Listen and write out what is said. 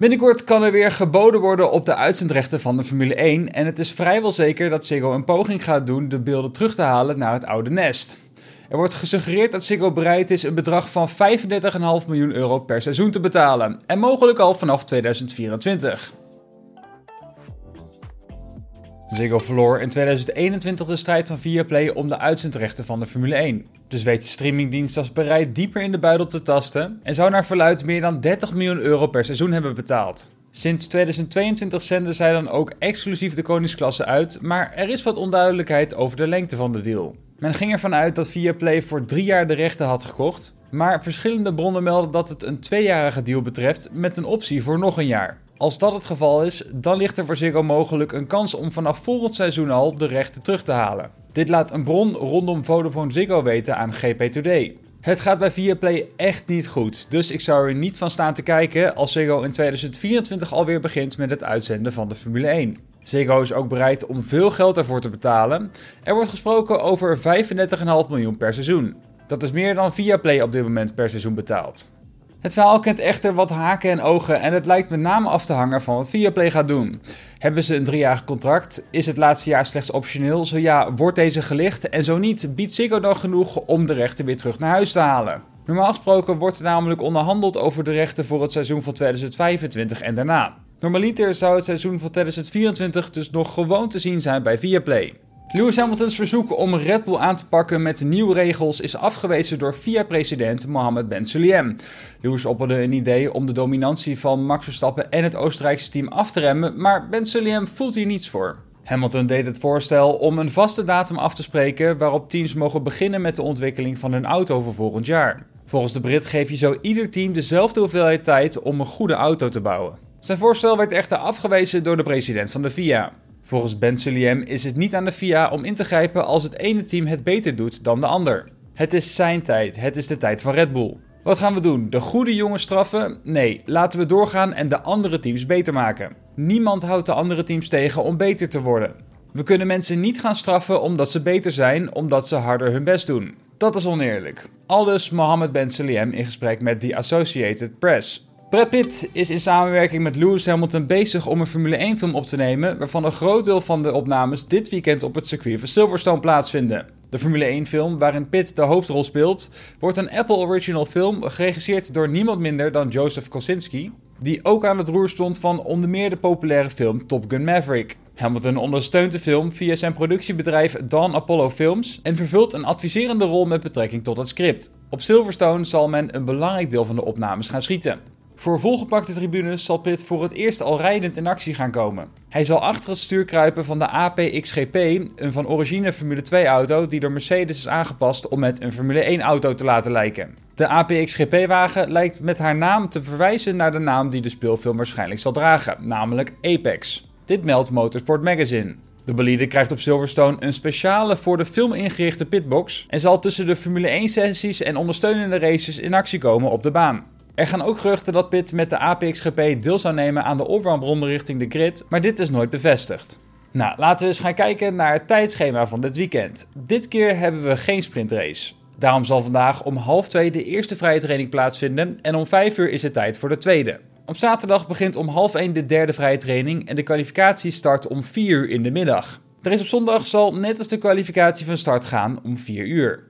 Binnenkort kan er weer geboden worden op de uitzendrechten van de Formule 1 en het is vrijwel zeker dat Ziggo een poging gaat doen de beelden terug te halen naar het oude nest. Er wordt gesuggereerd dat Ziggo bereid is een bedrag van 35,5 miljoen euro per seizoen te betalen en mogelijk al vanaf 2024. Ziggo verloor in 2021 de strijd van Viaplay om de uitzendrechten van de Formule 1. Dus weet de streamingdienst als bereid dieper in de buidel te tasten en zou naar verluid meer dan 30 miljoen euro per seizoen hebben betaald. Sinds 2022 zenden zij dan ook exclusief de koningsklasse uit, maar er is wat onduidelijkheid over de lengte van de deal. Men ging ervan uit dat Viaplay voor drie jaar de rechten had gekocht, maar verschillende bronnen melden dat het een tweejarige deal betreft met een optie voor nog een jaar. Als dat het geval is, dan ligt er voor Ziggo mogelijk een kans om vanaf volgend seizoen al de rechten terug te halen. Dit laat een bron rondom Vodafone Ziggo weten aan GP Today. Het gaat bij Viaplay echt niet goed, dus ik zou er niet van staan te kijken als Ziggo in 2024 alweer begint met het uitzenden van de Formule 1. Ziggo is ook bereid om veel geld ervoor te betalen. Er wordt gesproken over 35,5 miljoen per seizoen. Dat is meer dan Viaplay op dit moment per seizoen betaalt. Het verhaal kent echter wat haken en ogen en het lijkt met name af te hangen van wat Viaplay gaat doen. Hebben ze een driejarig contract? Is het laatste jaar slechts optioneel? Zo ja, wordt deze gelicht? En zo niet, biedt Ziggo dan genoeg om de rechten weer terug naar huis te halen? Normaal gesproken wordt er namelijk onderhandeld over de rechten voor het seizoen van 2025 en daarna. Normaliter zou het seizoen van 2024 dus nog gewoon te zien zijn bij Viaplay. Lewis Hamilton's verzoek om Red Bull aan te pakken met nieuwe regels is afgewezen door FIA-president Mohammed Ben Sulayem. Lewis opperde een idee om de dominantie van Max Verstappen en het Oostenrijkse team af te remmen, maar Ben Sulayem voelt hier niets voor. Hamilton deed het voorstel om een vaste datum af te spreken waarop teams mogen beginnen met de ontwikkeling van hun auto voor volgend jaar. Volgens de Brit geef je zo ieder team dezelfde hoeveelheid tijd om een goede auto te bouwen. Zijn voorstel werd echter afgewezen door de president van de FIA. Volgens Ben is het niet aan de FIA om in te grijpen als het ene team het beter doet dan de ander. Het is zijn tijd, het is de tijd van Red Bull. Wat gaan we doen? De goede jongens straffen? Nee, laten we doorgaan en de andere teams beter maken. Niemand houdt de andere teams tegen om beter te worden. We kunnen mensen niet gaan straffen omdat ze beter zijn, omdat ze harder hun best doen. Dat is oneerlijk. Aldus Mohammed Ben in gesprek met The Associated Press. Brad Pitt is in samenwerking met Lewis Hamilton bezig om een Formule 1-film op te nemen, waarvan een groot deel van de opnames dit weekend op het circuit van Silverstone plaatsvinden. De Formule 1-film, waarin Pitt de hoofdrol speelt, wordt een Apple Original film geregisseerd door niemand minder dan Joseph Kosinski, die ook aan het roer stond van onder meer de populaire film Top Gun Maverick. Hamilton ondersteunt de film via zijn productiebedrijf Dawn Apollo Films en vervult een adviserende rol met betrekking tot het script. Op Silverstone zal men een belangrijk deel van de opnames gaan schieten. Voor volgepakte tribunes zal Pitt voor het eerst al rijdend in actie gaan komen. Hij zal achter het stuur kruipen van de APXGP, een van origine Formule 2 auto die door Mercedes is aangepast om het een Formule 1 auto te laten lijken. De APXGP-wagen lijkt met haar naam te verwijzen naar de naam die de speelfilm waarschijnlijk zal dragen, namelijk Apex. Dit meldt Motorsport Magazine. De bolide krijgt op Silverstone een speciale voor de film ingerichte pitbox en zal tussen de Formule 1 sessies en ondersteunende races in actie komen op de baan. Er gaan ook geruchten dat Pitt met de APXGP deel zou nemen aan de allround richting de grid, maar dit is nooit bevestigd. Nou, laten we eens gaan kijken naar het tijdschema van dit weekend. Dit keer hebben we geen sprintrace. Daarom zal vandaag om half twee de eerste vrije training plaatsvinden en om vijf uur is het tijd voor de tweede. Op zaterdag begint om half één de derde vrije training en de kwalificatie start om 4 uur in de middag. Er is op zondag zal net als de kwalificatie van start gaan om 4 uur.